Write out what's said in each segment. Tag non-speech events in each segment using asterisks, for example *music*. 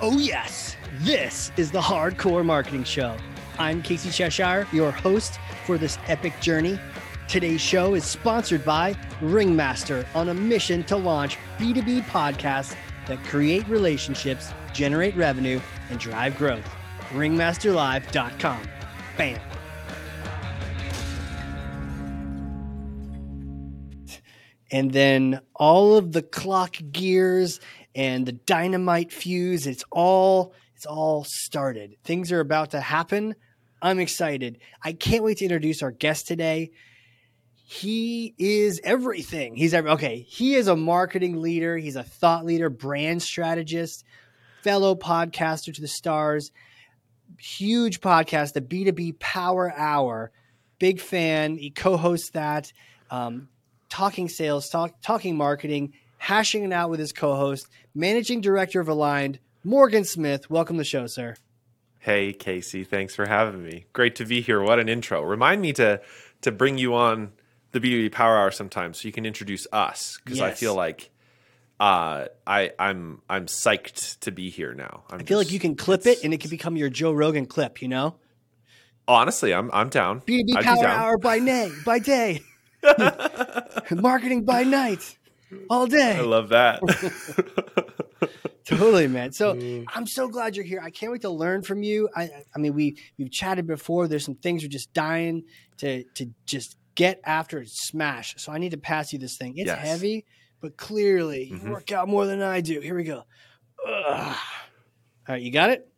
Oh, yes, this is the Hard Corps Marketing Show. I'm Casey Cheshire, your host for this epic journey. Today's show is sponsored by Ringmaster on a mission to launch B2B podcasts that create relationships, generate revenue, and drive growth. Ringmasterlive.com. Bam. And then all of the clock gears and the dynamite fuse, it's all it's all started. Things are about to happen. I'm excited. I can't wait to introduce our guest today. He is everything. He's every, okay. He is a marketing leader. He's a thought leader, brand strategist, fellow podcaster to the stars. Huge podcast, the B2B Power Hour. Big fan. He co-hosts that. Um, talking sales, talk, talking marketing, hashing it out with his co-host, managing director of Alignd, Morgan Smith. Welcome to the show, sir. Hey Casey, thanks for having me. Great to be here. What an intro. Remind me to to bring you on the B2B Power Hour sometime so you can introduce us because I feel like uh, I I'm I'm psyched to be here now. I'm I feel like you can clip it and it can become your Joe Rogan clip, you know? honestly, I'm I'm down. B2B I'd Power down. Hour by *laughs* day, by day. *laughs* Marketing by night. All day. I love that. *laughs* *laughs* Totally, man. So Mm. I'm so glad you're here. I can't wait to learn from you. I, I mean, we we've chatted before. There's some things we're just dying to to just get after and smash. So I need to pass you this thing. It's Yes. heavy, but clearly you work out more than I do. Here we go. Ugh. All right, you got it.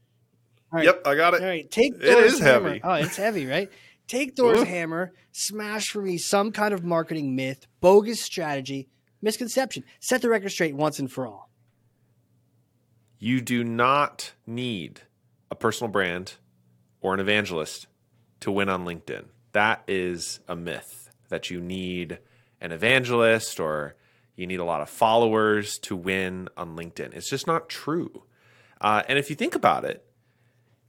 All right. yep, I got it. right, take It Thor's is hammer. heavy. Oh, it's heavy, right? Take Thor's hammer, smash for me some kind of marketing myth, bogus strategy, misconception. Set the record straight once and for all. You do not need a personal brand or an evangelist to win on LinkedIn. That is a myth that you need an evangelist or you need a lot of followers to win on LinkedIn. It's just not true. Uh, and if you think about it,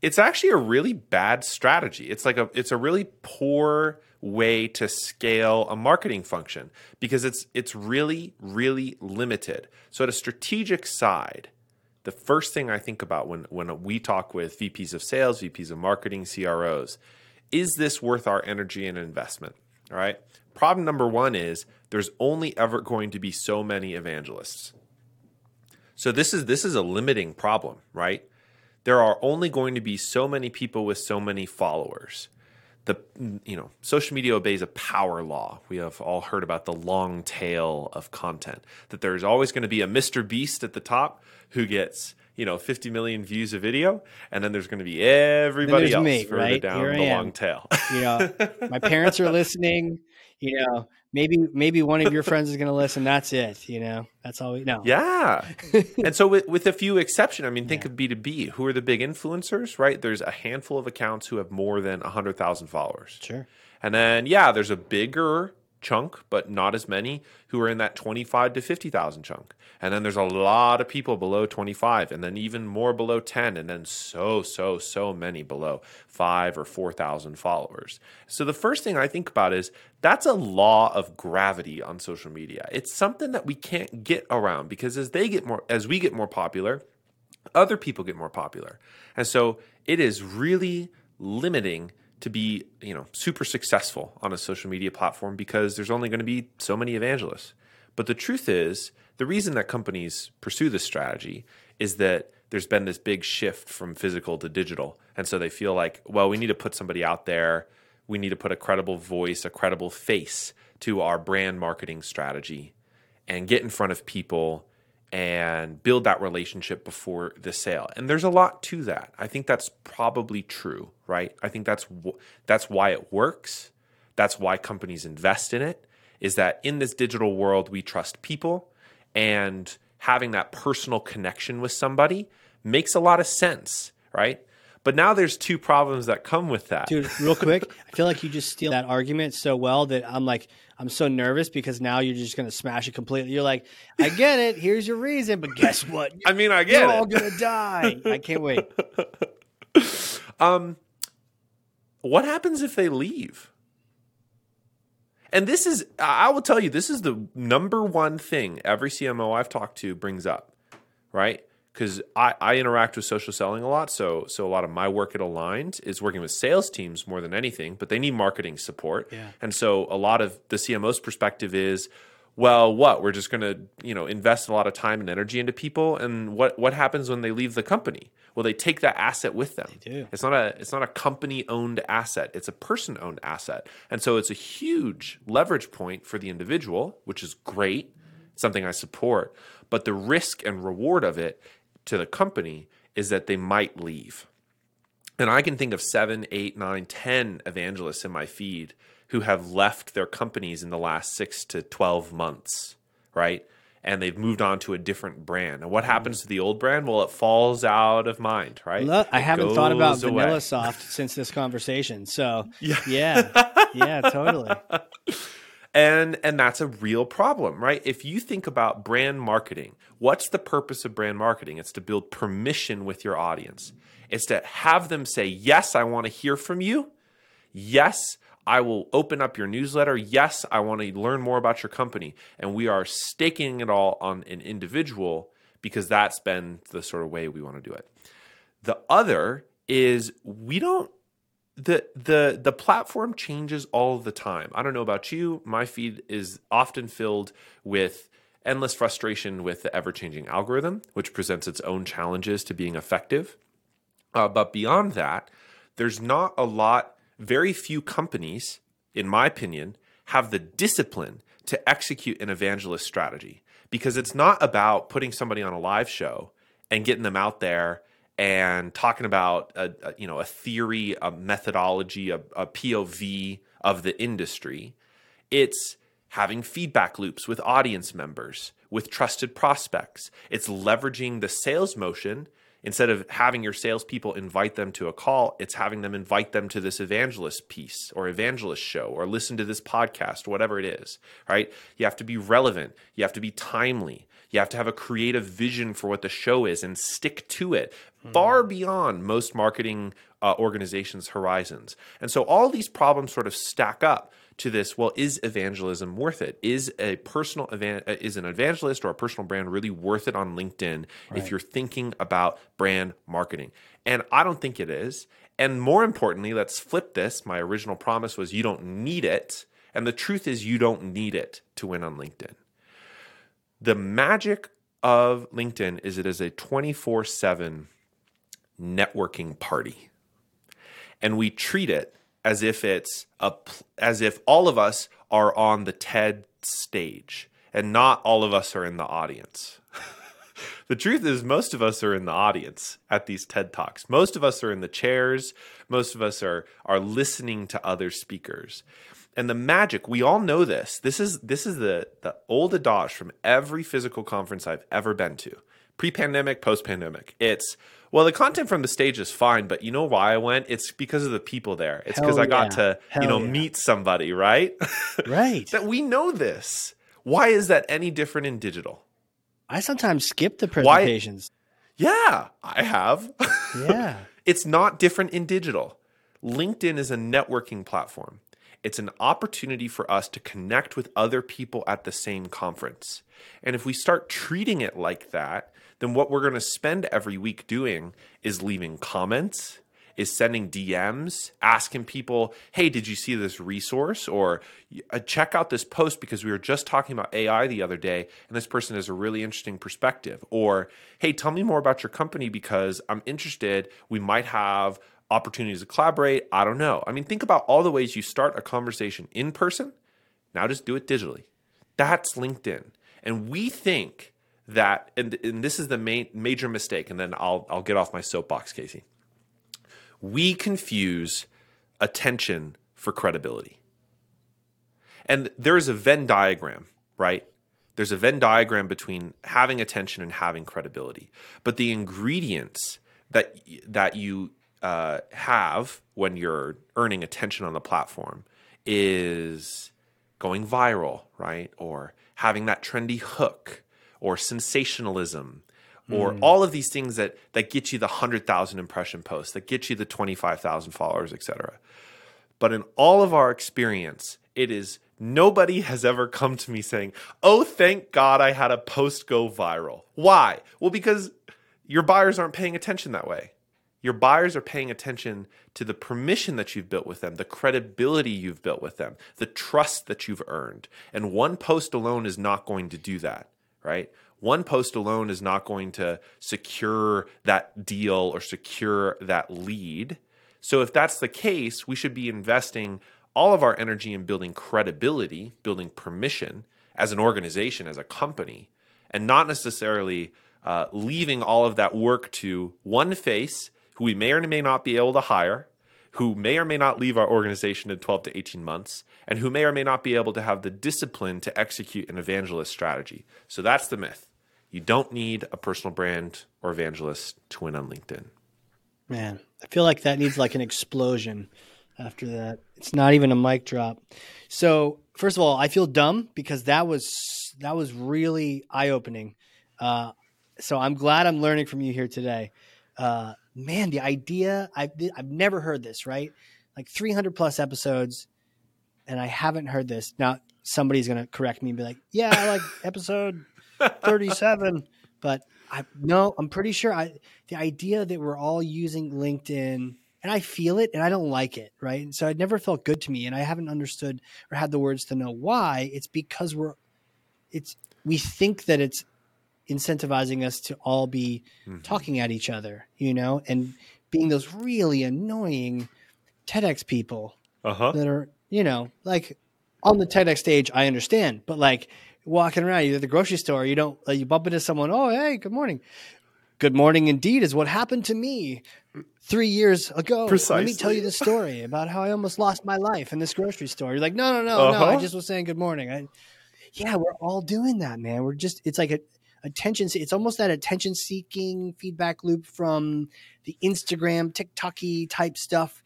it's actually a really bad strategy. It's like a it's a really poor way to scale a marketing function because it's it's really really limited. So at a strategic side, the first thing I think about when when we talk with VPs of sales, VPs of marketing, CROs, is this worth our energy and investment? All right. Problem number one is there's only ever going to be so many evangelists. So this is this is a limiting problem, right? There are only going to be so many people with so many followers. The you know, social media obeys a power law. We have all heard about the long tail of content. That there's always going to be a Mr. Beast at the top who gets you know 50 million views a video, and then there's going to be everybody else me, further right? down Here the long tail. You *laughs* know, my parents are listening. You know, maybe maybe one of your friends is going to listen. That's it. You know, that's all we know. Yeah. *laughs* and so with, with a few exception, I mean, think of B2B. Who are the big influencers, right? There's a handful of accounts who have more than 100,000 followers. Sure. And then, yeah, there's a bigger chunk, but not as many who are in that 25 to 50,000 chunk. And then there's a lot of people below 25 and then even more below 10 and then so so so many below 5 or 4,000 followers. So the first thing I think about is that's a law of gravity on social media. It's something that we can't get around because as they get more as we get more popular, other people get more popular. And so it is really limiting to be, you know, super successful on a social media platform because there's only going to be so many evangelists. But the truth is, the reason that companies pursue this strategy is that there's been this big shift from physical to digital. And so they feel like, well, we need to put somebody out there. We need to put a credible voice, a credible face to our brand marketing strategy and get in front of people and build that relationship before the sale. And there's a lot to that. I think that's probably true, right? I think that's that's why it works. That's why companies invest in it is that in this digital world we trust people and having that personal connection with somebody makes a lot of sense, right? But now there's two problems that come with that. Dude, real quick, *laughs* I feel like you just steal that argument so well that I'm like, I'm so nervous because now you're just going to smash it completely. You're like, I get it. Here's your reason. But guess what? *laughs* I mean, I get You're it. all going to die. I can't wait. *laughs* Um, what happens if they leave? And this is, I will tell you, this is the number one thing every CMO I've talked to brings up, right? Because I, I interact with social selling a lot. So so a lot of my work at Alignd is working with sales teams more than anything, but they need marketing support. Yeah. And so a lot of the CMO's perspective is, well, what we're just going to you know invest a lot of time and energy into people, and what what happens when they leave the company? Well, they take that asset with them. They do. It's not a it's not a company owned asset. It's a person owned asset, and so it's a huge leverage point for the individual, which is great. Something I support, but the risk and reward of it to the company is that they might leave. And I can think of seven, eight, nine, ten evangelists in my feed who have left their companies in the last six to 12 months, right? And they've moved on to a different brand. And what happens to the old brand? Well, it falls out of mind, right? Look, I haven't thought about away. Vanilla Soft since this conversation. So *laughs* Yeah. yeah, yeah, totally. *laughs* and and that's a real problem right? If you think about brand marketing what's the purpose of brand marketing? It's to build permission with your audience. It's to have them say yes i want to hear from you. Yes i will open up your newsletter. Yes i want to learn more about your company. And we are staking it all on an individual because that's been the sort of way we want to do it. The other is we don't the the the platform changes all the time. I don't know about you, my feed is often filled with endless frustration with the ever-changing algorithm, which presents its own challenges to being effective. Uh, but beyond that, there's not a lot. Very few companies, in my opinion, have the discipline to execute an evangelist strategy because it's not about putting somebody on a live show and getting them out there and talking about a, a you know a theory, a methodology, a, a POV of the industry. It's having feedback loops with audience members, with trusted prospects. It's leveraging the sales motion instead of having your salespeople invite them to a call, it's having them invite them to this evangelist piece or evangelist show or listen to this podcast, whatever it is, right? You have to be relevant. You have to be timely. You have to have a creative vision for what the show is and stick to it far beyond most marketing uh, organizations' horizons. And so all these problems sort of stack up to this well is evangelism worth it? Is a personal evan- uh, is an evangelist or a personal brand really worth it on linkedin if you're thinking about brand marketing? And i don't think it is. And more importantly let's flip this. My original promise was you don't need it. And the truth is you don't need it to win on linkedin the magic of linkedin is it is a 24-7 networking party and we treat it as if it's a as if all of us are on the TED stage and not all of us are in the audience. *laughs* the truth is most of us are in the audience at these TED Talks. Most of us are in the chairs, most of us are are listening to other speakers. And the magic, we all know this. This is this is the the old adage from every physical conference I've ever been to. Pre-pandemic, post-pandemic. It's well, the content from the stage is fine, but you know why I went? It's because of the people there. It's because I got to, Hell you know, yeah. meet somebody, right? *laughs* Right. that we know this. Why is that any different in digital? I sometimes skip the presentations. Yeah, I have. Yeah. *laughs* it's not different in digital. LinkedIn is a networking platform. It's an opportunity for us to connect with other people at the same conference. And if we start treating it like that, then what we're going to spend every week doing is leaving comments, is sending DMs, asking people, hey, did you see this resource? Or uh, check out this post because we were just talking about AI the other day and this person has a really interesting perspective. Or, hey, tell me more about your company because I'm interested. We might have opportunities to collaborate. I don't know. I mean, think about all the ways you start a conversation in person. Now just do it digitally. That's LinkedIn. And we think that, and, and this is the main, major mistake, and then I'll, I'll get off my soapbox, Casey. We confuse attention for credibility. And there is a Venn diagram, right? There's a Venn diagram between having attention and having credibility. But the ingredients that that you uh, have when you're earning attention on the platform is going viral, right? Or having that trendy hook, or sensationalism, or all of these things that that get you the hundred thousand impression posts, that get you the twenty five thousand followers, etc. But in all of our experience, it is nobody has ever come to me saying, "Oh, thank God I had a post go viral." Why? Well, because your buyers aren't paying attention that way. Your buyers are paying attention to the permission that you've built with them, the credibility you've built with them, the trust that you've earned. And one post alone is not going to do that, right? One post alone is not going to secure that deal or secure that lead. So, if that's the case, we should be investing all of our energy in building credibility, building permission as an organization, as a company, and not necessarily uh, leaving all of that work to one face who we may or may not be able to hire, who may or may not leave our organization in 12 to 18 months, and who may or may not be able to have the discipline to execute an evangelist strategy. So that's the myth. You don't need a personal brand or evangelist to win on LinkedIn. Man, I feel like that needs like an explosion after that. It's not even a mic drop. So, first of all, I feel dumb because that was that was really eye opening. Uh, so I'm glad I'm learning from you here today. Uh, man, the idea I've I've never heard this. Right, like 300 plus episodes, and I haven't heard this. Now somebody's gonna correct me and be like, "Yeah, I like *laughs* episode 37," but I no, I'm pretty sure I the idea that we're all using LinkedIn and I feel it and I don't like it, right? And so it never felt good to me and I haven't understood or had the words to know why. It's because we're it's we think that it's incentivizing us to all be mm-hmm. talking at each other, you know, and being those really annoying TEDx people uh-huh. that are, you know, like on the TEDx stage, I understand, but like walking around, you're at the grocery store, you don't, you bump into someone, oh, hey, good morning. Good morning indeed is what happened to me three years ago. Precisely. Let me tell you the story about how I almost lost my life in this grocery store. You're like, no, no, no, uh-huh. no. I uh-huh. just was saying good morning. I, yeah, we're all doing that, man. We're just, it's like a, attention. It's almost that attention seeking feedback loop from the Instagram, TikToky type stuff.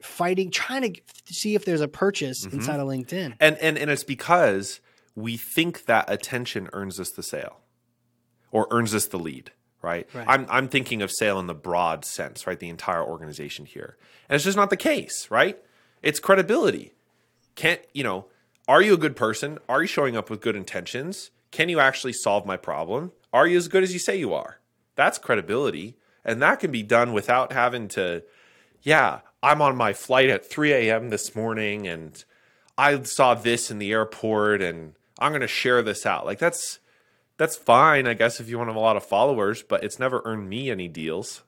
Fighting, trying to see if there's a purchase mm-hmm. inside of LinkedIn, and and and it's because we think that attention earns us the sale, or earns us the lead right? right? I'm I'm thinking of sale in the broad sense, right? The entire organization here. And it's just not the case, right? It's credibility. Can't, you know, are you a good person? Are you showing up with good intentions? Can you actually solve my problem? Are you as good as you say you are? That's credibility. And that can be done without having to, yeah, I'm on my flight at 3 a.m. this morning and I saw this in the airport and I'm going to share this out. Like that's, that's fine, I guess, if you want to have a lot of followers, but it's never earned me any deals.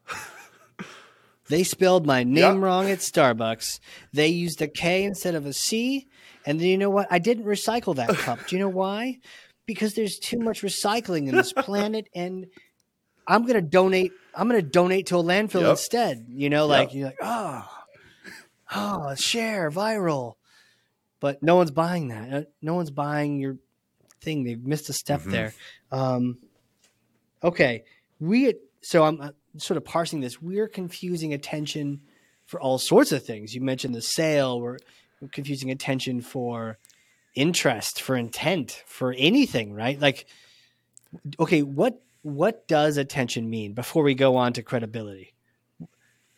*laughs* they spelled my name yep. wrong at Starbucks. They used a K instead of a C. And then you know what? I didn't recycle that cup. Do you know why? Because there's too much recycling in this planet *laughs* and I'm gonna donate I'm gonna donate to a landfill yep. instead. You know, like yep. you're like, oh, oh, share viral. But no one's buying that. Uh, no one's buying your thing. They've missed a step mm-hmm. there. Um, okay, we so I'm uh, sort of parsing this. We're confusing attention for all sorts of things. You mentioned the sale. We're, we're confusing attention for interest, for intent, for anything, right? Like, okay, what what does attention mean before we go on to credibility?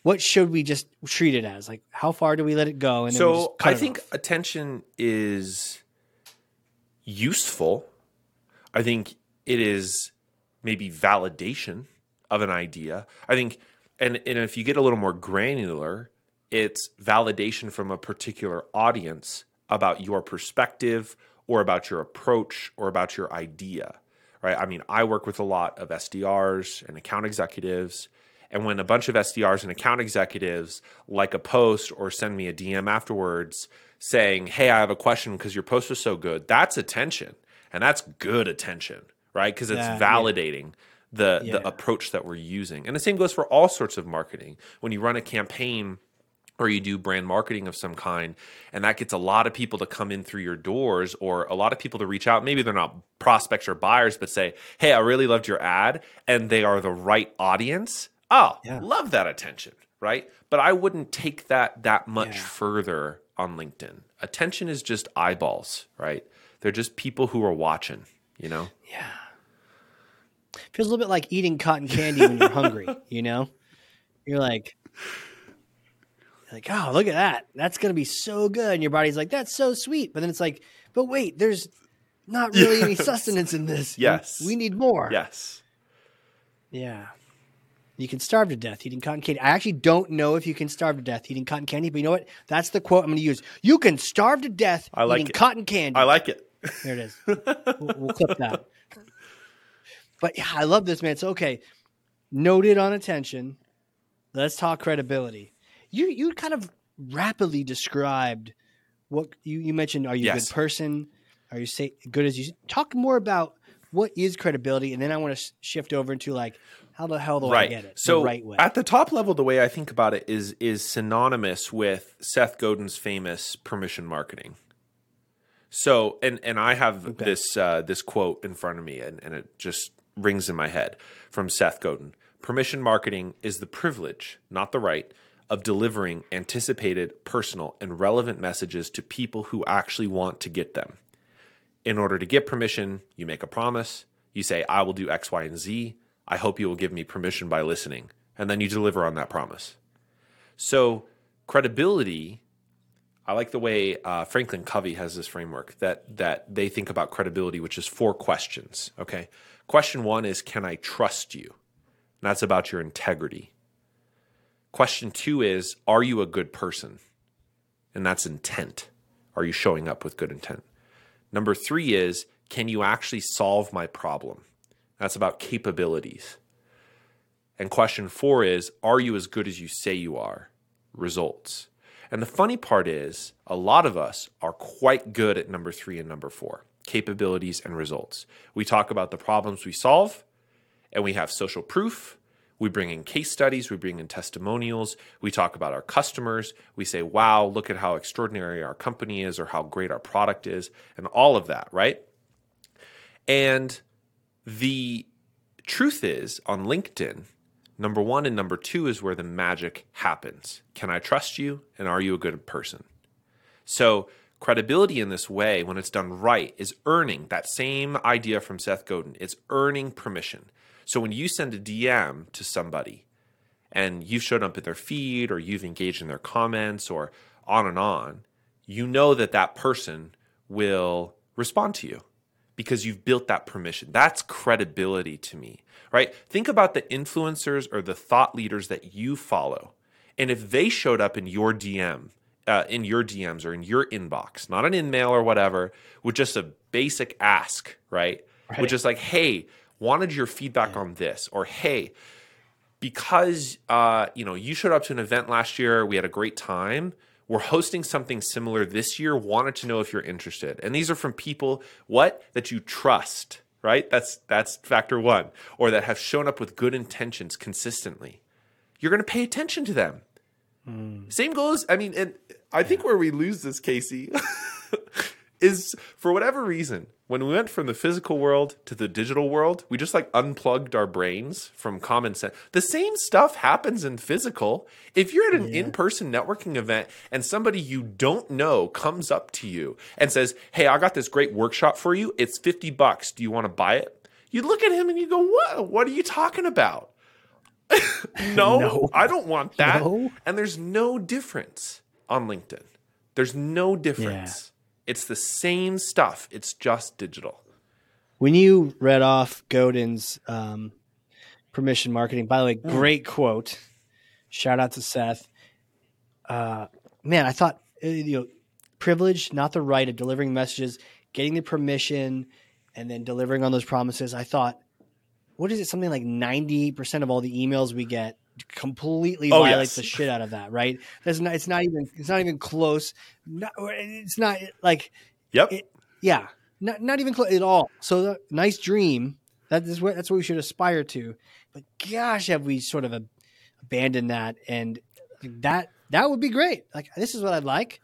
What should we just treat it as? Like, how far do we let it go? And so I think off? attention is useful. I think it is maybe validation of an idea. I think, and, and if you get a little more granular, it's validation from a particular audience about your perspective or about your approach or about your idea, right? I mean, I work with a lot of SDRs and account executives. And when a bunch of SDRs and account executives like a post or send me a DM afterwards saying, Hey, I have a question because your post was so good, that's attention. And that's good attention, right? Because it's yeah, validating. Yeah. The, yeah. the approach that we're using. And the same goes for all sorts of marketing. When you run a campaign or you do brand marketing of some kind and that gets a lot of people to come in through your doors or a lot of people to reach out. Maybe they're not prospects or buyers but say hey i really loved your ad and they are the right audience. Oh yeah. love that attention right? But i wouldn't take that that much yeah. further on linkedin. Attention is just eyeballs right? They're just people who are watching you know? Yeah. Feels a little bit like eating cotton candy when you're hungry *laughs* you know? You're like like, oh, look at that. That's going to be so good. And your body's like, that's so sweet. But then it's like, but wait, there's not *laughs* really yes. any sustenance in this. Yes. We need more. Yes. Yeah. You can starve to death eating cotton candy. I actually don't know if you can starve to death eating cotton candy, but you know what? That's the quote I'm going to use. You can starve to death I like eating it. cotton candy. I like it. There it is. *laughs* we'll, we'll clip that. But yeah, I love this man. So okay, noted on attention. Let's talk credibility. You you kind of rapidly described what you, you mentioned. Are you a good person? Are you say good as you talk more about what is credibility, and then I want to shift over into like how the hell do I get it So the right way? at the top level, the way I think about it is is synonymous with Seth Godin's famous permission marketing. So and and I have Okay. this uh, this quote in front of me, and, and it just rings in my head from Seth Godin. Permission marketing is the privilege, not the right, of delivering anticipated, personal, and relevant messages to people who actually want to get them. In order to get permission, you make a promise. You say, I will do X, Y, and Z. I hope you will give me permission by listening. And then you deliver on that promise. So, credibility, I like the way uh, Franklin Covey has this framework that, that they think about credibility, which is four questions. Okay. Question one is, Can I trust you? And that's about your integrity. Question two is, Are you a good person? And that's intent. Are you showing up with good intent? Number three is can you actually solve my problem? That's about capabilities. And question four is are you as good as you say you are? Results. And the funny part is a lot of us are quite good at number three and number four capabilities and results. We talk about the problems we solve, and we have social proof. We bring in case studies, we bring in testimonials, we talk about our customers, we say, wow, look at how extraordinary our company is or how great our product is, and all of that, right? And the truth is on LinkedIn, number one and number two is where the magic happens. Can I trust you? And are you a good person? So, credibility in this way, when it's done right, is earning that same idea from Seth Godin. It's earning permission. So, when you send a DM to somebody and you've showed up in their feed or you've engaged in their comments or on and on, you know that that person will respond to you because you've built that permission. That's credibility to me, right? Think about the influencers or the thought leaders that you follow. And if they showed up in your DM, uh, in your DMs or in your inbox, not an in-mail or whatever, with just a basic ask, right? Right. With just like, hey, wanted your feedback on this, or hey, because uh, you know you showed up to an event last year, we had a great time. We're hosting something similar this year. Wanted to know if you're interested. And these are from people what that you trust, right? That's that's factor one, or that have shown up with good intentions consistently. You're going to pay attention to them. Same goes. I mean, and I think where we lose this, Casey, *laughs* is for whatever reason, when we went from the physical world to the digital world, we just like unplugged our brains from common sense. The same stuff happens in physical. If you're at an in person networking event and somebody you don't know comes up to you and says, Hey, I got this great workshop for you. It's 50 bucks. Do you want to buy it? You look at him and you go, What? What are you talking about? *laughs* no, No. I don't want that. No. And there's no difference on LinkedIn. There's no difference. It's the same stuff. It's just digital. When you read off Godin's um, permission marketing, by the way, great quote. Shout out to Seth. Uh, man, I thought uh, you know, privilege, not the right of delivering messages, getting the permission, and then delivering on those promises. I thought, what is it? Something like ninety percent of all the emails we get completely Oh, violates yes. the shit out of that. Right? There's not. It's not even. It's not even close. Not, it's not like Yep. It- yeah, not not even close at all. So the, nice dream. That is what that's what we should aspire to. But gosh, have we sort of abandoned that? And that that would be great. Like this is what I'd like.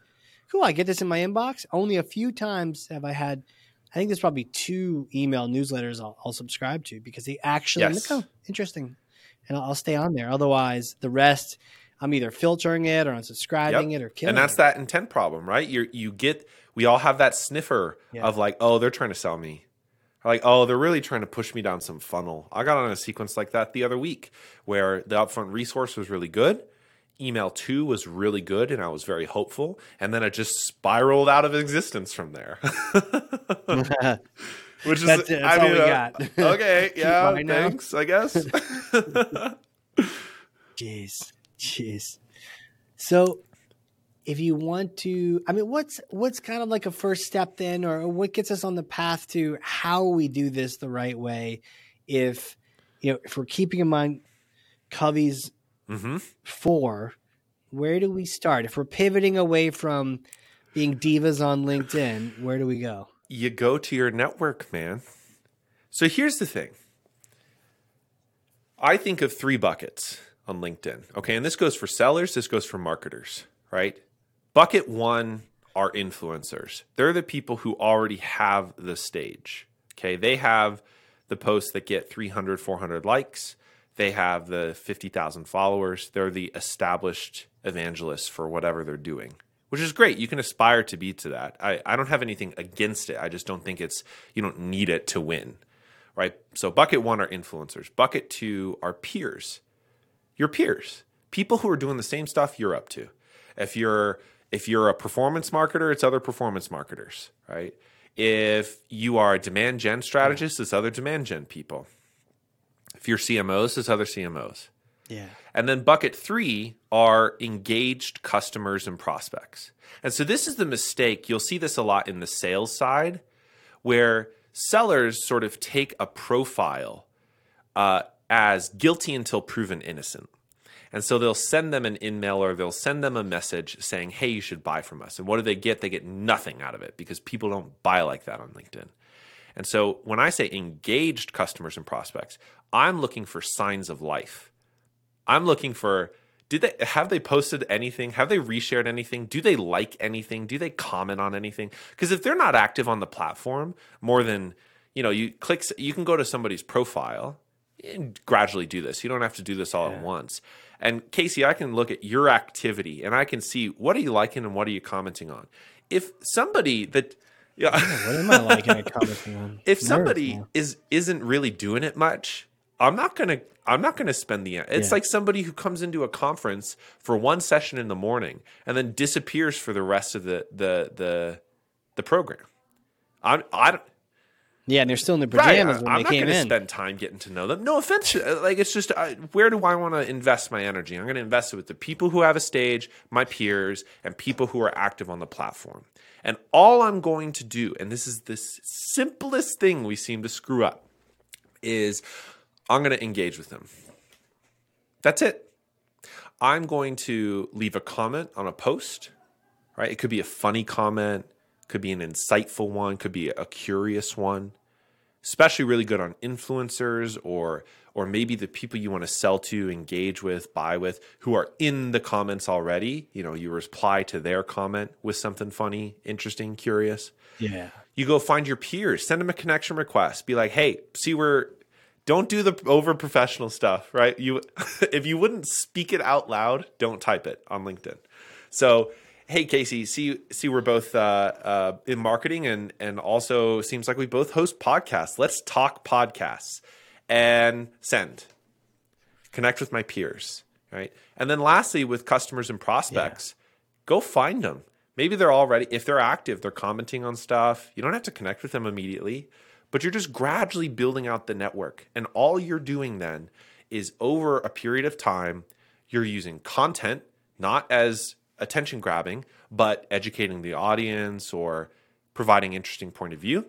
Cool. I get this in my inbox. Only a few times have I had. I think there's probably two email newsletters I'll, I'll subscribe to because they actually Yes. interesting, and I'll, I'll stay on there. Otherwise, the rest I'm either filtering it or unsubscribing it or killing. It. And that's it. that intent problem, right? You you get we all have that sniffer Yeah. of like, oh, they're trying to sell me. Or Like, oh, they're really trying to push me down some funnel. I got on a sequence like that the other week where the upfront resource was really good. Email two was really good, and I was very hopeful. And then it just spiraled out of existence from there. *laughs* *laughs* *laughs* Which is, it. I all mean, we uh, got. *laughs* okay, *laughs* yeah, now. thanks, I guess. *laughs* Jeez, jeez. So, if you want to, I mean, what's what's kind of like a first step then, or what gets us on the path to how we do this the right way? If you know, if we're keeping in mind Covey's hmm four, where do we start? If we're pivoting away from being divas on LinkedIn, where do we go? You go to your network, man. So here's the thing. I think of three buckets on LinkedIn. Okay, and this goes for sellers, this goes for marketers, right? Bucket one are influencers. They're the people who already have the stage. Okay, they have the posts that get 300, 400 likes. They have the 50,000 followers. They're the established evangelists for whatever they're doing, which is great. You can aspire to be to that. I, I don't have anything against it. I just don't think it's, you don't need it to win, right? So, bucket one are influencers. Bucket two are peers your peers, people who are doing the same stuff you're up to. If you're if you're a performance marketer, it's other performance marketers, right? If you are a demand gen strategist, it's other demand gen people. If you're CMOs, it's other CMOs. Yeah. And then bucket three are engaged customers and prospects. And so this is the mistake. You'll see this a lot in the sales side, where sellers sort of take a profile uh, as guilty until proven innocent. And so they'll send them an email or they'll send them a message saying, hey, you should buy from us. And what do they get? They get nothing out of it because people don't buy like that on LinkedIn. And so when I say engaged customers and prospects, I'm looking for signs of life. I'm looking for did they have they posted anything? Have they reshared anything? Do they like anything? Do they comment on anything? Because if they're not active on the platform more than you know, you click you can go to somebody's profile and gradually do this. You don't have to do this all at once. And Casey, I can look at your activity and I can see what are you liking and what are you commenting on. If somebody that yeah, What am I liking and *laughs* commenting on? if somebody is isn't really doing it much i'm not gonna i'm not gonna spend the it's Yeah. like somebody who comes into a conference for one session in the morning and then disappears for the rest of the the the the program i'm i don't yeah, and they're still in their pajamas I- when I'm they not came going to in. spend time getting to know them. No offense, uh, like it's just uh, where do I want to invest my energy? I'm going to invest it with the people who have a stage, my peers, and people who are active on the platform. And all I'm going to do, and this is the simplest thing we seem to screw up, is I'm going to engage with them. That's it. I'm going to leave a comment on a post, right? It could be a funny comment, could be an insightful one, could be a curious one especially really good on influencers or or maybe the people you want to sell to, engage with, buy with, who are in the comments already. You know, you reply to their comment with something funny, interesting, curious. Yeah. You go find your peers, send them a connection request. Be like, hey, see where don't do the over professional stuff, right? You *laughs* if you wouldn't speak it out loud, don't type it on LinkedIn. So hey Casey, see see we're both uh, uh, in marketing and and also seems like we both host podcasts. Let's talk podcasts and send. Connect with my peers, right? And then lastly, with customers and prospects, go find them. Maybe they're already if they're active, they're commenting on stuff. You don't have to connect with them immediately, but you're just gradually building out the network. And all you're doing then is over a period of time, you're using content not as attention grabbing, but educating the audience or providing interesting point of view,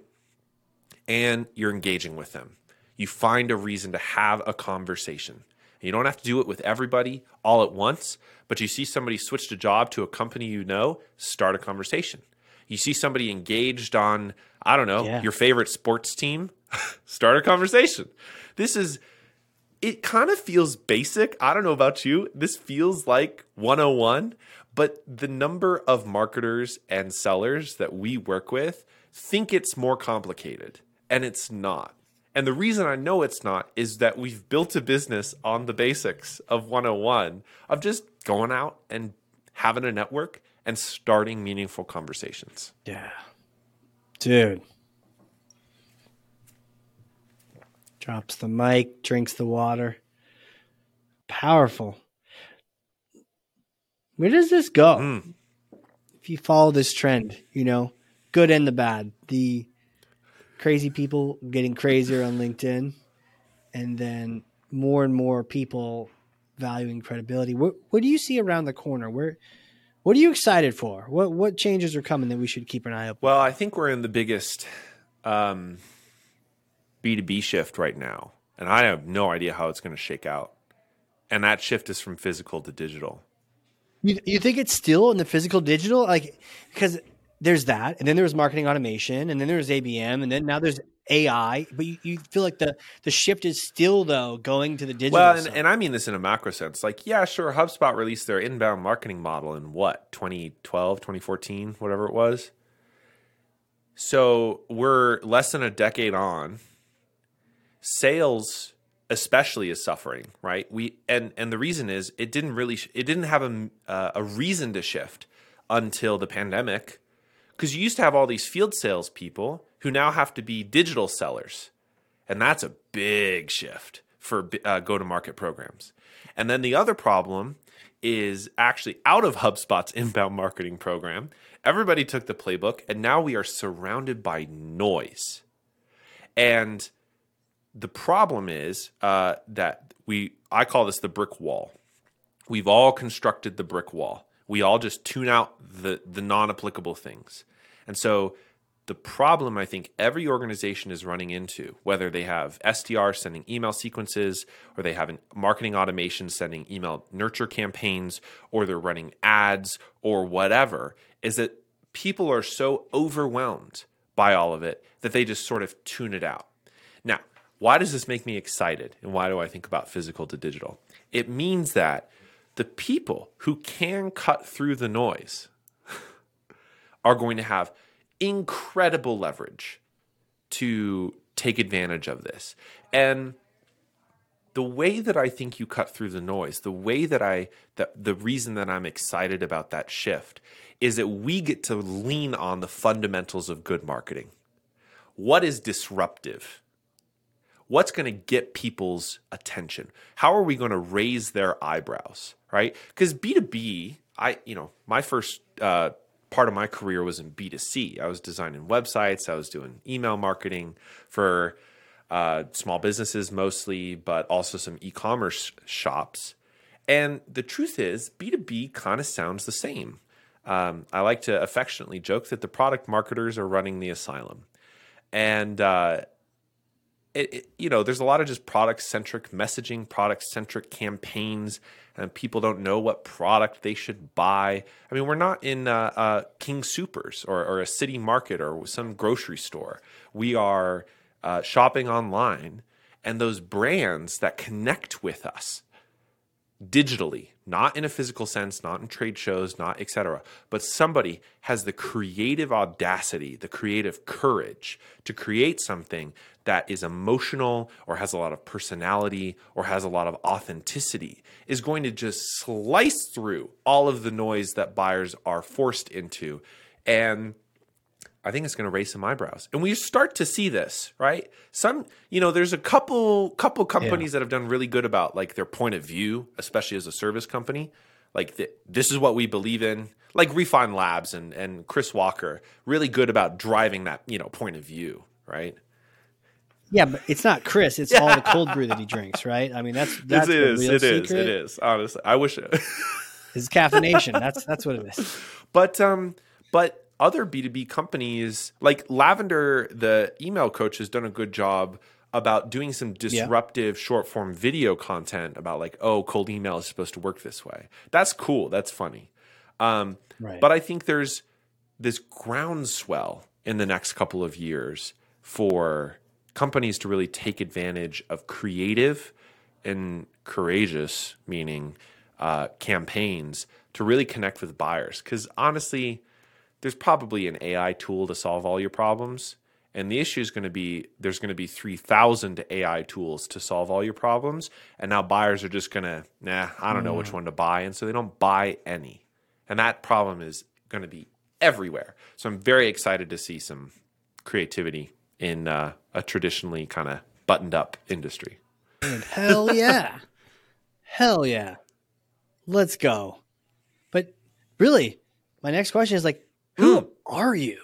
and you're engaging with them. You find a reason to have a conversation. You don't have to do it with everybody all at once, but you see somebody switch a job to a company you know, start a conversation. You see somebody engaged on, I don't know, Yeah. your favorite sports team, *laughs* start a conversation. This is it kind of feels basic. I don't know about you. This feels like 101, but the number of marketers and sellers that we work with think it's more complicated, and it's not. And the reason I know it's not is that we've built a business on the basics of 101 of just going out and having a network and starting meaningful conversations. Yeah. Dude. Drops the mic, drinks the water. Powerful. Where does this go? Mm. If you follow this trend, you know, good and the bad, the crazy people getting crazier on LinkedIn, and then more and more people valuing credibility. What what do you see around the corner? Where what are you excited for? What what changes are coming that we should keep an eye out? Well, I think we're in the biggest um, B2B shift right now, and I have no idea how it's going to shake out. And that shift is from physical to digital. You, you think it's still in the physical digital? Like, because there's that, and then there was marketing automation, and then there was ABM, and then now there's AI. But you, you feel like the the shift is still though going to the digital. Well, and, and I mean this in a macro sense. Like, yeah, sure, HubSpot released their inbound marketing model in what, 2012, 2014, whatever it was. So we're less than a decade on. Sales especially is suffering, right? We and and the reason is it didn't really it didn't have a uh, a reason to shift until the pandemic because you used to have all these field sales people who now have to be digital sellers, and that's a big shift for uh, go to market programs. And then the other problem is actually out of HubSpot's *laughs* inbound marketing program. Everybody took the playbook, and now we are surrounded by noise. And the problem is uh, that we I call this the brick wall. We've all constructed the brick wall. We all just tune out the the non-applicable things. And so the problem I think every organization is running into, whether they have SDR sending email sequences, or they have marketing automation sending email nurture campaigns, or they're running ads or whatever, is that people are so overwhelmed by all of it that they just sort of tune it out. Now, why does this make me excited? And why do I think about physical to digital? It means that the people who can cut through the noise *laughs* are going to have incredible leverage to take advantage of this. And the way that I think you cut through the noise, the way that I that the reason that I'm excited about that shift is that we get to lean on the fundamentals of good marketing. What is disruptive? What's going to get people's attention? How are we going to raise their eyebrows, right? Cuz B2B, I, you know, my first uh, part of my career was in B2C. I was designing websites, I was doing email marketing for uh, small businesses mostly, but also some e commerce shops. And the truth is, B2B kind of sounds the same. Um, I like to affectionately joke that the product marketers are running the asylum. And, uh, it, it, you know, there's a lot of just product centric messaging, product centric campaigns, and people don't know what product they should buy. I mean, we're not in uh, uh, King Soopers or, or, a city market or some grocery store. We are uh, shopping online, and those brands that connect with us digitally, not in a physical sense, not in trade shows, not etc. But somebody has the creative audacity, the creative courage to create something that is emotional or has a lot of personality or has a lot of authenticity is going to just slice through all of the noise that buyers are forced into and I think it's going to raise some eyebrows. And we start to see this, right? Some, you know, there's a couple couple companies yeah. that have done really good about like their point of view, especially as a service company. Like the, this is what we believe in. Like Refine Labs and and Chris Walker, really good about driving that, you know, point of view, right? Yeah, but it's not Chris. It's all the cold brew that he *laughs* drinks, right? I mean, that's that's it is. It secret. is. It is. Honestly, I wish it. *laughs* is caffeination. That's that's what it is. But um, but other B2B companies, like Lavender, the email coach, has done a good job about doing some disruptive yeah. short form video content about like, oh, cold email is supposed to work this way. That's cool. That's funny. Um, right. But I think there's this groundswell in the next couple of years for companies to really take advantage of creative and courageous, meaning uh, campaigns to really connect with buyers. Because honestly, there's probably an AI tool to solve all your problems. And the issue is going to be there's going to be 3,000 AI tools to solve all your problems. And now buyers are just going to, nah, I don't know which mm. one to buy. And so they don't buy any. And that problem is going to be everywhere. So I'm very excited to see some creativity in uh, a traditionally kind of buttoned up industry. hell yeah. hell yeah. Let's go. But really, my next question is like, who hmm. are you?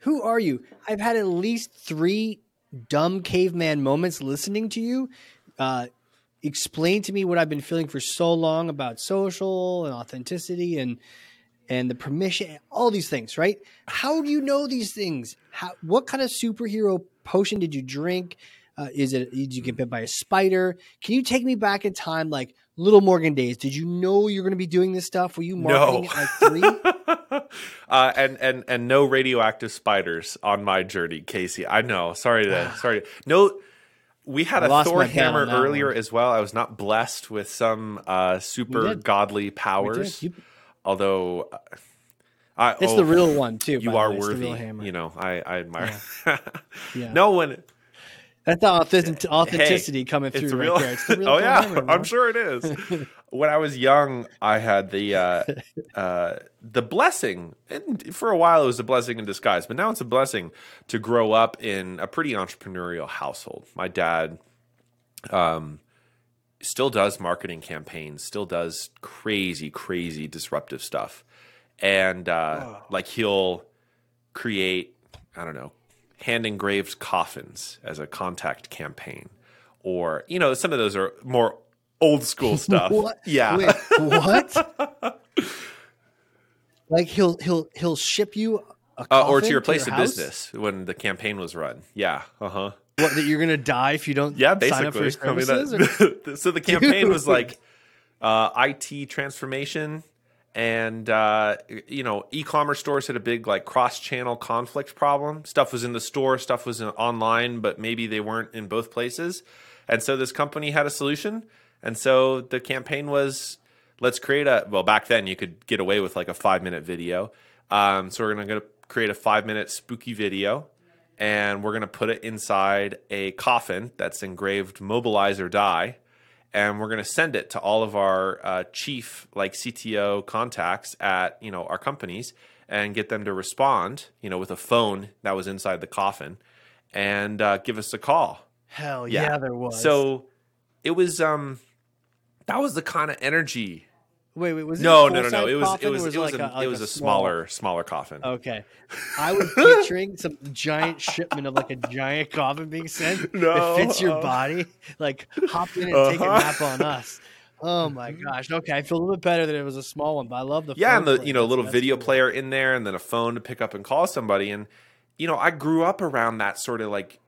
Who are you? I've had at least three dumb caveman moments listening to you. Uh, explain to me what I've been feeling for so long about social and authenticity and and the permission, all these things, right? How do you know these things? How what kind of superhero potion did you drink? Uh, is it did you get bit by a spider? Can you take me back in time, like little Morgan days? Did you know you're going to be doing this stuff? Were you marketing No. like three? *laughs* uh, and and and no radioactive spiders on my journey, Casey. I know. Sorry to *sighs* sorry. To, no, we had I a Thor my bet on hammer earlier one. as well. I was not blessed with some uh, super godly powers, You- although. I, It's oh, the real one too. You are way. It's the worthy. real. You know, I, I admire. Yeah. *laughs* No one. That's the authentic- authenticity Hey, coming through It's a right real. there. It's the *laughs* real oh yeah, hammer, I'm sure it is. *laughs* when I was young, I had the uh, uh, the blessing, and for a while it was a blessing in disguise. But now it's a blessing to grow up in a pretty entrepreneurial household. My dad, um, still does marketing campaigns, still does crazy, crazy disruptive stuff, and uh, like he'll create, I don't know, hand engraved coffins as a contact campaign, or you know, some of those are more old school *laughs* stuff. What? Yeah. Wait, what? *laughs* like he'll he'll he'll ship you a Uh, or to your place your of business when the campaign was run. Yeah. Uh huh. What that you're gonna die if you don't Yeah, sign up for basically. I mean, that- *laughs* so the campaign was like uh, IT transformation, and uh, you know, e-commerce stores had a big like cross-channel conflict problem. Stuff was in the store, stuff was in, online, but maybe they weren't in both places. And so this company had a solution. And so the campaign was, let's create a. Well, back then you could get away with like a five-minute video. Um, so we're gonna create a five-minute spooky video and we're going to put it inside a coffin that's engraved mobilize or die and we're going to send it to all of our uh, chief like cto contacts at you know our companies and get them to respond you know with a phone that was inside the coffin and uh, give us a call Hell yeah. Yeah. there was. so it was um that was the kind of energy wait, wait, was it no a no no no it was it or was it was, like a, like it was a, small- smaller smaller coffin Okay, *laughs* I was picturing some giant shipment of like a giant coffin being sent No, that fits your uh, body. Like hop in and take a Uh-huh. nap on us. Oh my gosh. Okay, I feel a little bit better that it was a small one, but I love the yeah, and the you know little video cool. player in there, and then a phone to pick up and call somebody. And you know, I grew up around that sort of like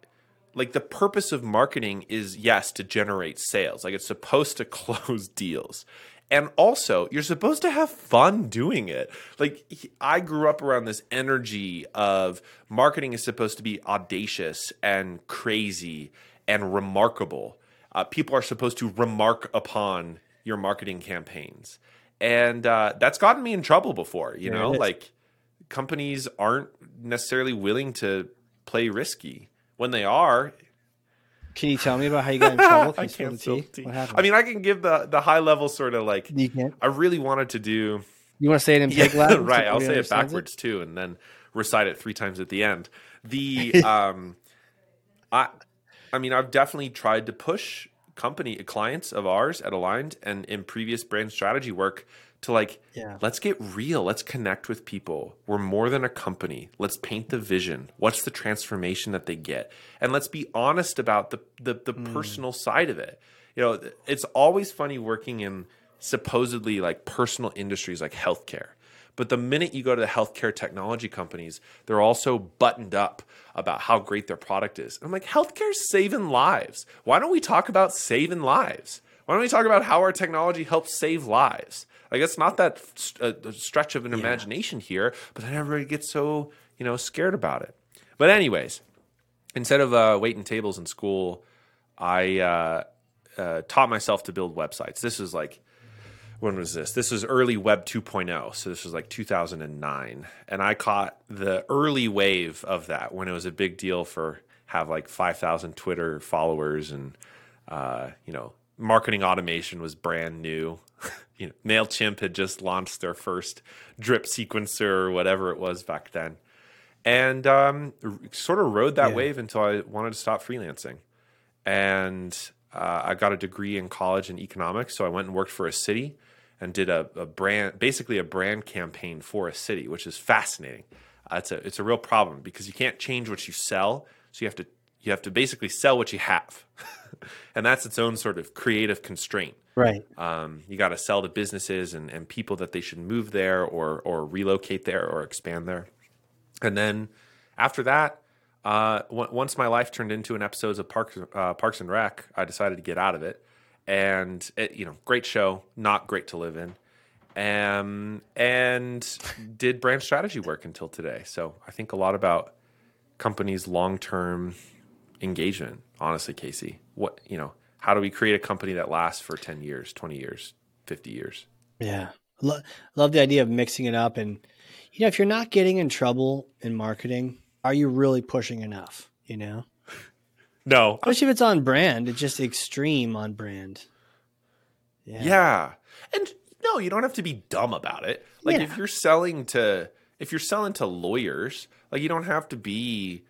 like the purpose of marketing is yes to generate sales. Like it's supposed to *laughs* close deals. And also, you're supposed to have fun doing it. Like he- I grew up around this energy of marketing is supposed to be audacious and crazy and remarkable. Uh, people are supposed to remark upon your marketing campaigns, and uh, that's gotten me in trouble before. You Yeah, know, like companies aren't necessarily willing to play risky. When they are, Can you tell me about how you got in trouble? Can *laughs* I can't the spill tea? tea. What happened? I mean, I can give the the high level sort of like. you can't. I really wanted to do You want to say it in *laughs* yeah, pig Latin? so right. I'll say it backwards too, and then recite it three times at the end. The *laughs* um, I, I mean, I've definitely tried to push company clients of ours at Alignd and in previous brand strategy work to like, Yeah. let's get real. Let's connect with people. We're more than a company. Let's paint the vision. What's the transformation that they get, and let's be honest about the the, the Hmm. personal side of it. You know, it's always funny working in supposedly like personal industries like healthcare. But the minute you go to the healthcare technology companies, they're also buttoned up about how great their product is. I'm like, healthcare's saving lives. Why don't we talk about saving lives? Why don't we talk about how our technology helps save lives? Like, it's not that st- stretch of an imagination here, but then everybody gets so, you know, scared about it. But, anyways, instead of uh, waiting tables in school, I uh, uh, taught myself to build websites. This is like, when was this? This was early Web 2.0. So this was like 2009. And I caught the early wave of that when it was a big deal for have like 5,000 Twitter followers and, uh, you know, marketing automation was brand new. *laughs* you know, MailChimp had just launched their first drip sequencer or whatever it was back then. And um, sort of rode that Yeah. wave until I wanted to stop freelancing and uh, I got a degree in college in economics. So I went and worked for a city and did a, a brand, basically a brand campaign for a city, which is fascinating. Uh, it's a it's a real problem because you can't change what you sell, so you have to you have to basically sell what you have, *laughs* and that's its own sort of creative constraint. Right. Um, you got to sell to businesses and, and people that they should move there or or relocate there or expand there. And then after that, uh, w- once my life turned into an episode of Parks uh, Parks and Rec, I decided to get out of it. And it, you know, great show, not great to live in. Um, and did brand strategy work until today. So I think a lot about companies' long term engagement. Honestly, Casey, what you know, how do we create a company that lasts for ten years, twenty years, fifty years? Yeah. Lo- love the idea of mixing it up. And, you know, if you're not getting in trouble in marketing, are you really pushing enough? You know, *laughs* No, especially if it's on brand, it's just extreme on brand. Yeah. Yeah. And no, you don't have to be dumb about it. Like Yeah. if you're selling to if you're selling to lawyers, like you don't have to be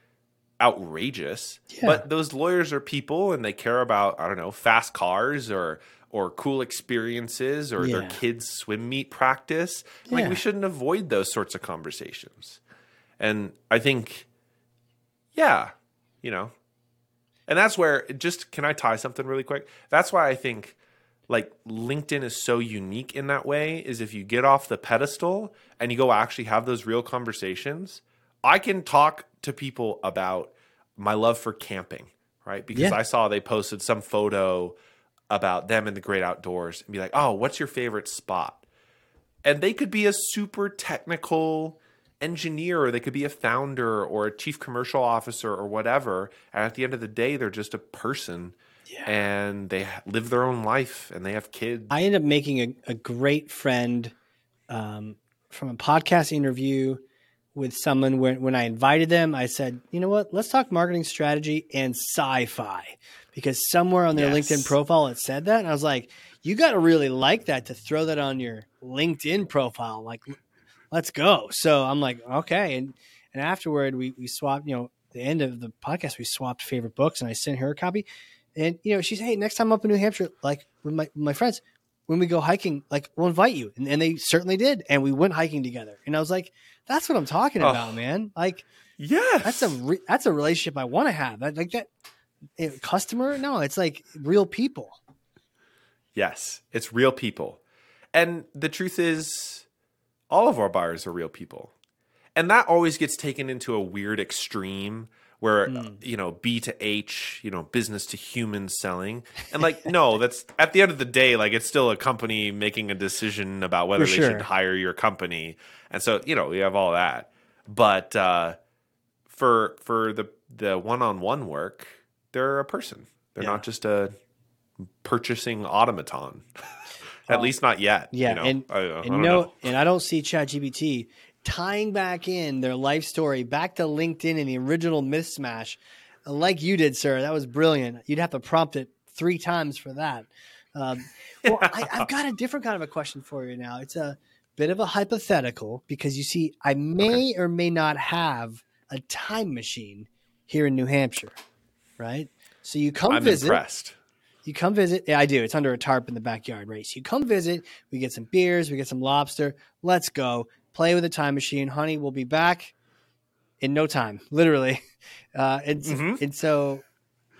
outrageous. Yeah. But those lawyers are people and they care about, I don't know, fast cars or or cool experiences or their kids swim meet practice. Like we shouldn't avoid those sorts of conversations. And I think yeah, you know. And that's where just can I tie something really quick? That's why I think like LinkedIn is so unique in that way is if you get off the pedestal and you go actually have those real conversations, I can talk to people about my love for camping, right? Because Yeah. I saw they posted some photo about them in the great outdoors and be like, "Oh, what's your favorite spot?" And they could be a super technical engineer or they could be a founder or a chief commercial officer or whatever. And at the end of the day, they're just a person Yeah. and they live their own life and they have kids. I ended up making a, a great friend um, from a podcast interview with someone when, when I invited them, I said, you know what, let's talk marketing strategy and sci-fi because somewhere on their Yes. LinkedIn profile it said that. And I was like, you got to really like that to throw that on your LinkedIn profile. Like, let's go. So I'm like, okay. And, and afterward we, we swapped, you know, the end of the podcast, we swapped favorite books and I sent her a copy. And, you know, she said, hey, next time I'm up in New Hampshire, like with my, with my friends, when we go hiking, like we'll invite you. And, and they certainly did. And we went hiking together. And I was like, that's what I'm talking Oh. about, man. Like yeah, that's a, re- that's a relationship I want to have. I, like that eh, customer. No, it's like real people. Yes, it's real people. And the truth is, all of our buyers are real people. And that always gets taken into a weird extreme where, Hmm. you know, B to H, you know, business to human selling. And like, *laughs* no, that's at the end of the day, like it's still a company making a decision about whether they should hire your company. And so, you know, we have all that. But uh, for for the the one on one work, they're a person. They're Yeah. not just a purchasing automaton. *laughs* At Oh. least not yet. Yeah, you know? and I, I don't and no, know. and I don't see ChatGPT tying back in their life story back to LinkedIn and the original Myth Smash, like you did, sir. That was brilliant. You'd have to prompt it three times for that. Um, *laughs* well, I, I've got a different kind of a question for you now. It's a bit of a hypothetical because you see, I may or may not have a time machine here in New Hampshire, right? So you come I'm visit. impressed. You come visit. Yeah, I do. It's under a tarp in the backyard, right? So you come visit. We get some beers. We get some lobster. Let's go play with the time machine, honey. We'll be back in no time, literally. *laughs* Uh, and Mhm. and so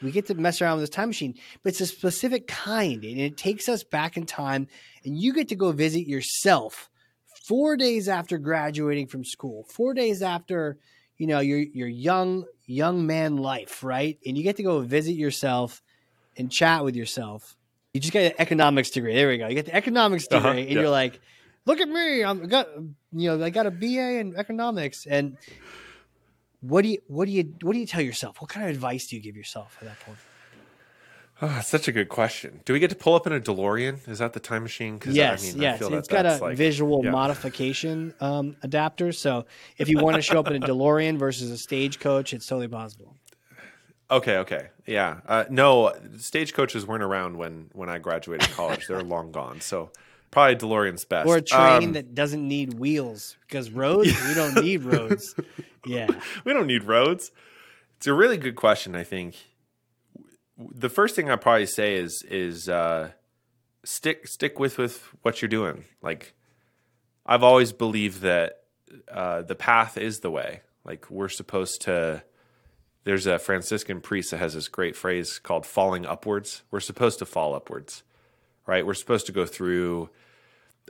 we get to mess around with this time machine, but it's a specific kind, and it takes us back in time. And you get to go visit yourself four days after graduating from school, four days after you know your your young young man life, right? And you get to go visit yourself and chat with yourself. You just got an economics degree. There we go. You get the economics degree, Uh-huh, and yeah. you're like, "Look at me! I'm got you know I got a BA in economics." And what do you what do you what do you tell yourself? What kind of advice do you give yourself at that point? Oh, such a good question. Do we get to pull up in a DeLorean? Is that the time machine? yes, I mean, I yes. feel It's that got a like- visual yeah. modification um, adapter. So if you want to show up in a DeLorean versus a stagecoach, it's totally possible. Okay, okay, yeah. Uh, no, stagecoaches weren't around when when I graduated college. They're long gone. So probably DeLorean's best. Or a train Um, that doesn't need wheels because *laughs* roads we don't need roads. Yeah. *laughs* we don't need roads. It's a really good question. I think the first thing I probably say is is uh, stick stick with with what you're doing. Like I've always believed that uh, the path is the way. Like we're supposed to there's a Franciscan priest that has this great phrase called falling upwards. We're supposed to fall upwards, right? We're supposed to go through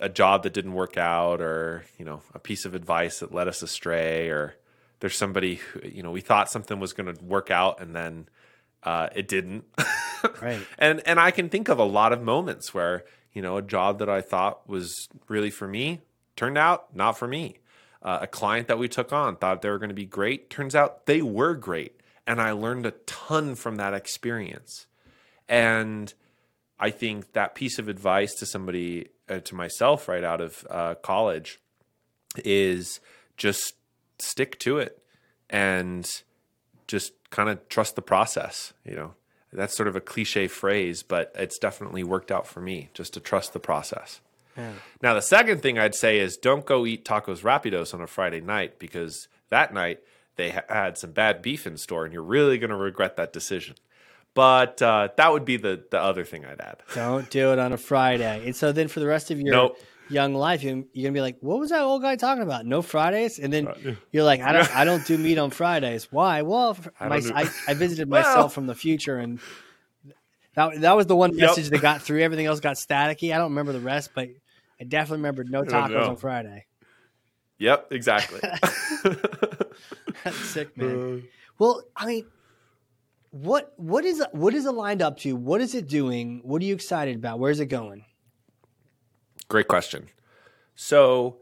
a job that didn't work out or, you know, a piece of advice that led us astray or there's somebody who, you know, we thought something was going to work out and then uh, it didn't. *laughs* Right. and and I can think of a lot of moments where, you know, a job that I thought was really for me turned out not for me. Uh, a client that we took on thought they were going to be great. Turns out they were great. And I learned a ton from that experience. And I think that piece of advice to somebody, uh, to myself right out of uh, college, is just stick to it and just kind of trust the process. You know, that's sort of a cliche phrase, but it's definitely worked out for me just to trust the process. Yeah. Now, the second thing I'd say is don't go eat tacos rapidos on a Friday night because that night they ha- had some bad beef in store and you're really going to regret that decision. But uh, that would be the, the other thing I'd add. *laughs* Don't do it on a Friday. And so then for the rest of your Nope. young life, you- you're gonna be like, "What was that old guy talking about? No Fridays?" And then you're like, "I don't, *laughs* I don't do meat on Fridays. Why? Well, I my, do- *laughs* I, I visited Well- myself from the future, and that that was the one Yep. message that got through. Everything else got staticky. I don't remember the rest, but I definitely remembered no tacos on Friday. Yep, exactly. That's sick, man. Well, I mean, what what is what is it lined up to? What is it doing? What are you excited about? Where's it going? Great question. So,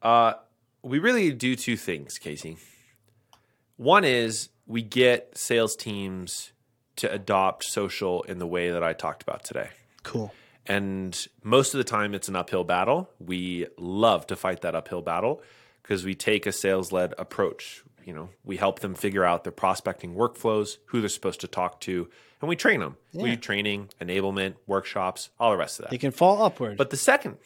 uh, we really do two things, Casey. One is we get sales teams to adopt social in the way that I talked about today. Cool. And most of the time, it's an uphill battle. We love to fight that uphill battle because we take a sales led approach. You know, we help them figure out their prospecting workflows, who they're supposed to talk to, and we train them. We do training, enablement, workshops, all the rest of that. They can fall upward. But the second,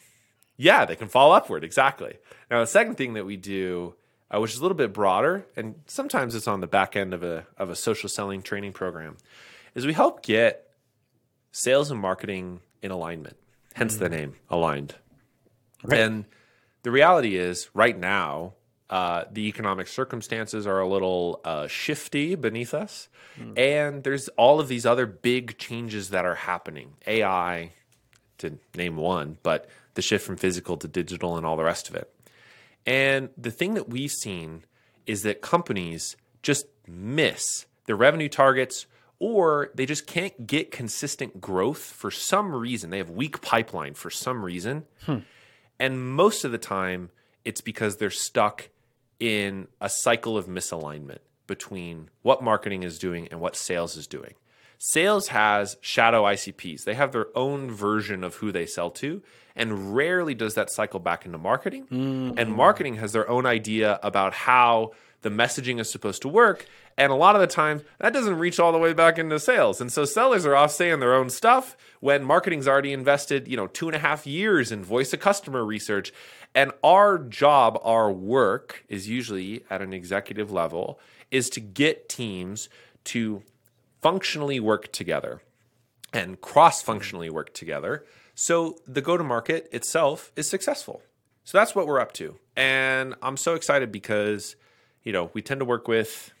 yeah, they can fall upward. Exactly. Now, the second thing that we do, uh, which is a little bit broader, and sometimes it's on the back end of a of a social selling training program, is we help get sales and marketing in alignment. Hence the name, Alignd. Right. And the reality is, right now, uh, the economic circumstances are a little uh, shifty beneath us, and there's all of these other big changes that are happening. AI, to name one, but the shift from physical to digital and all the rest of it. And the thing that we've seen is that companies just miss their revenue targets or they just can't get consistent growth for some reason. They have weak pipeline for some reason. And most of the time, it's because they're stuck in a cycle of misalignment between what marketing is doing and what sales is doing. Sales has shadow ICPs. They have their own version of who they sell to, and rarely does that cycle back into marketing. Mm. And marketing has their own idea about how the messaging is supposed to work. And a lot of the time, that doesn't reach all the way back into sales. And so sellers are off saying their own stuff when marketing's already invested, you know, two and a half years in voice of customer research. And our job, our work is usually at an executive level, is to get teams to functionally work together and cross functionally work together so the go to market itself is successful. So that's what we're up to. And I'm so excited because, you know, we tend to work with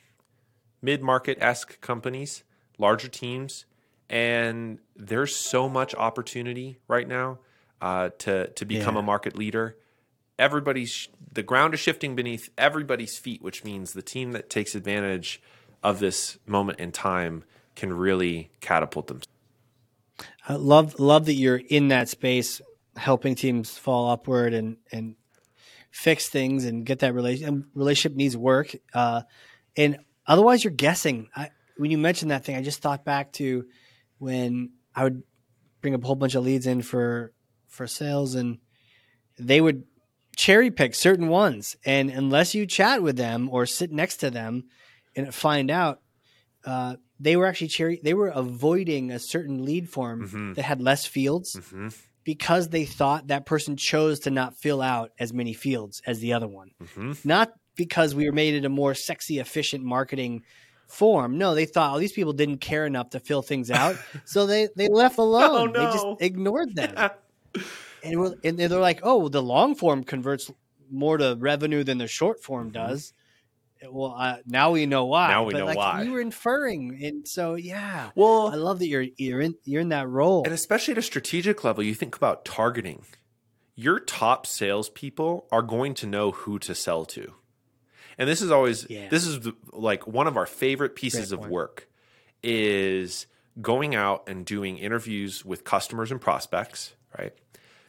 mid market esque companies, larger teams, and there's so much opportunity right now uh, to, to become Yeah. a market leader. Everybody's, the ground is shifting beneath everybody's feet, which means the team that takes advantage of this moment in time can really catapult them. I love love that you're in that space, helping teams fall upward and and fix things and get that relation relationship needs work. Uh, and otherwise, you're guessing. I, when you mentioned that thing, I just thought back to when I would bring a whole bunch of leads in for for sales, and they would cherry pick certain ones, and unless you chat with them or sit next to them and find out. Uh, they were actually cherry. They were avoiding a certain lead form Mhm. that had less fields hmm because they thought that person chose to not fill out as many fields as the other one. hmm Not because we were made it a more sexy, efficient marketing form. No, they thought, oh, these people didn't care enough to fill things out, *laughs* so they they left alone. They just ignored them, *laughs* and, we're, and they're like, oh, the long form converts more to revenue than the short form does. well, uh, now we know why. Now we but know like, why. You were inferring, and so yeah, Well, I love that you're you're in you're in that role. and especially at a strategic level, you think about targeting. Your top salespeople are going to know who to sell to. And this is always Yeah. this is the- like one of our favorite pieces of work is going out and doing interviews with customers and prospects, right?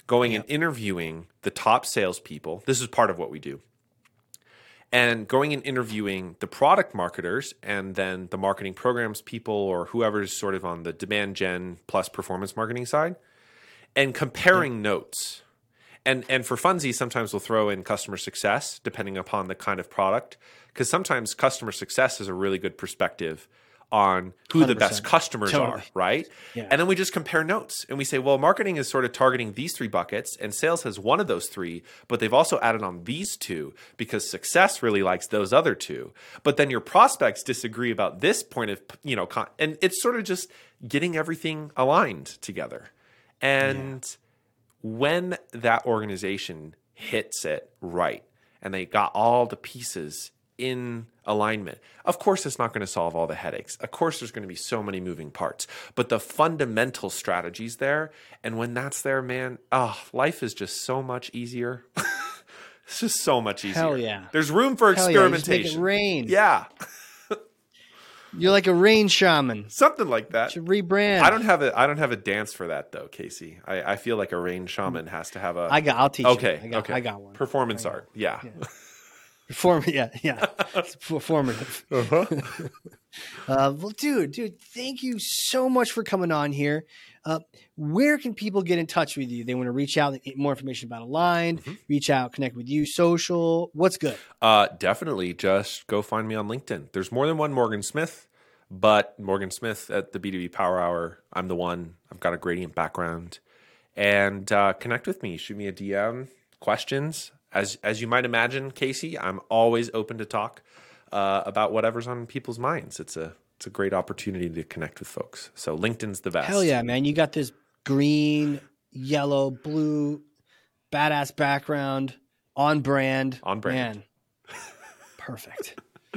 Going and interviewing the top salespeople. This is part of what we do. And going and interviewing the product marketers and then the marketing programs people or whoever's sort of on the demand gen plus performance marketing side and comparing notes and and for funsies sometimes we'll throw in customer success depending upon the kind of product because sometimes customer success is a really good perspective on who the best 100%. customers are right? Yeah. and then we just compare notes and we say well marketing is sort of targeting these three buckets and sales has one of those three but they've also added on these two because success really likes those other two. But then your prospects disagree about this point of you know con- and it's sort of just getting everything aligned together. And when that organization hits it right and they got all the pieces in alignment, of course, it's not going to solve all the headaches. Of course, there's going to be so many moving parts, but the fundamental strategy's there. And when that's there, man, oh, life is just so much easier. *laughs* it's just so much easier. Hell yeah. There's room for Hell yeah, you just make it experimentation. rain. yeah, *laughs* You're like a rain shaman. something like that. Should rebrand. I don't have a I don't have a dance for that though, Casey. I, I feel like a rain shaman has to have a I got. I'll teach okay you. I got, okay I got one. performance art. Yeah. *laughs* Perform. *laughs* Yeah. Yeah. It's performative. Uh-huh. *laughs* Uh, well, dude, dude, thank you so much for coming on here. Uh, where can people get in touch with you? They want to reach out, get more information about Alignd, Mm-hmm. reach out, connect with you, social. What's good? Uh, definitely just go find me on LinkedIn. There's more than one Morgan Smith, but Morgan Smith at the B2B Power Hour, I'm the one. I've got a gradient background. And uh, connect with me. Shoot me a DM, questions. As, as you might imagine, Casey, I'm always open to talk uh, about whatever's on people's minds. It's a it's a great opportunity to connect with folks. So LinkedIn's the best. Hell yeah, man! You got this green, yellow, blue, badass background on brand. On brand. Man, *laughs* perfect. *laughs*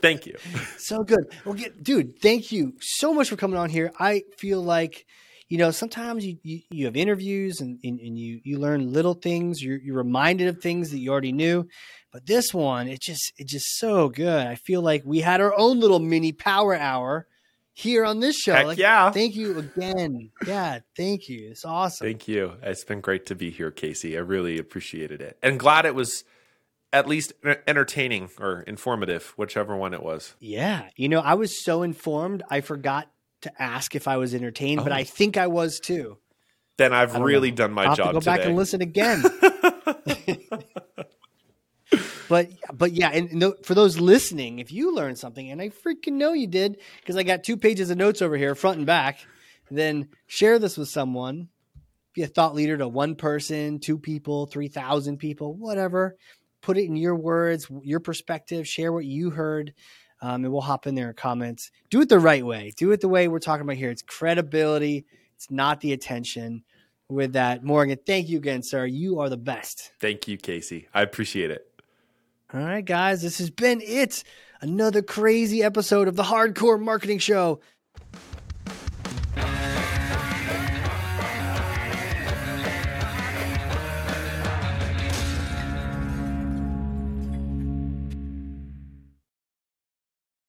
Thank you. so good. Well, get, dude, thank you so much for coming on here. I feel like, you know, sometimes you, you, you have interviews and, and, and you, you learn little things. You're, you're reminded of things that you already knew. But this one, it just, it's just so good. I feel like we had our own little mini power hour here on this show. Heck like, yeah. Thank you again. Yeah. Thank you. It's awesome. Thank you. It's been great to be here, Casey. I really appreciated it. And glad it was at least entertaining or informative, whichever one it was. Yeah. You know, I was so informed, I forgot to ask if I was entertained, but Oh. I think I was too. Then I've really know. done my I'll job go today. back and listen again. *laughs* but but yeah, and no, for those listening, if you learned something, and I freaking know you did, because I got two pages of notes over here, front and back, then share this with someone. Be a thought leader to one person, two people, three thousand people, whatever. Put it in your words, your perspective. Share what you heard, um, and we'll hop in there in comments. Do it the right way. Do it the way we're talking about here. It's credibility. It's not the attention. With that, Morgan, thank you again, sir. You are the best. Thank you, Casey. I appreciate it. All right, guys, this has been it. Another crazy episode of the Hard Corps Marketing Show.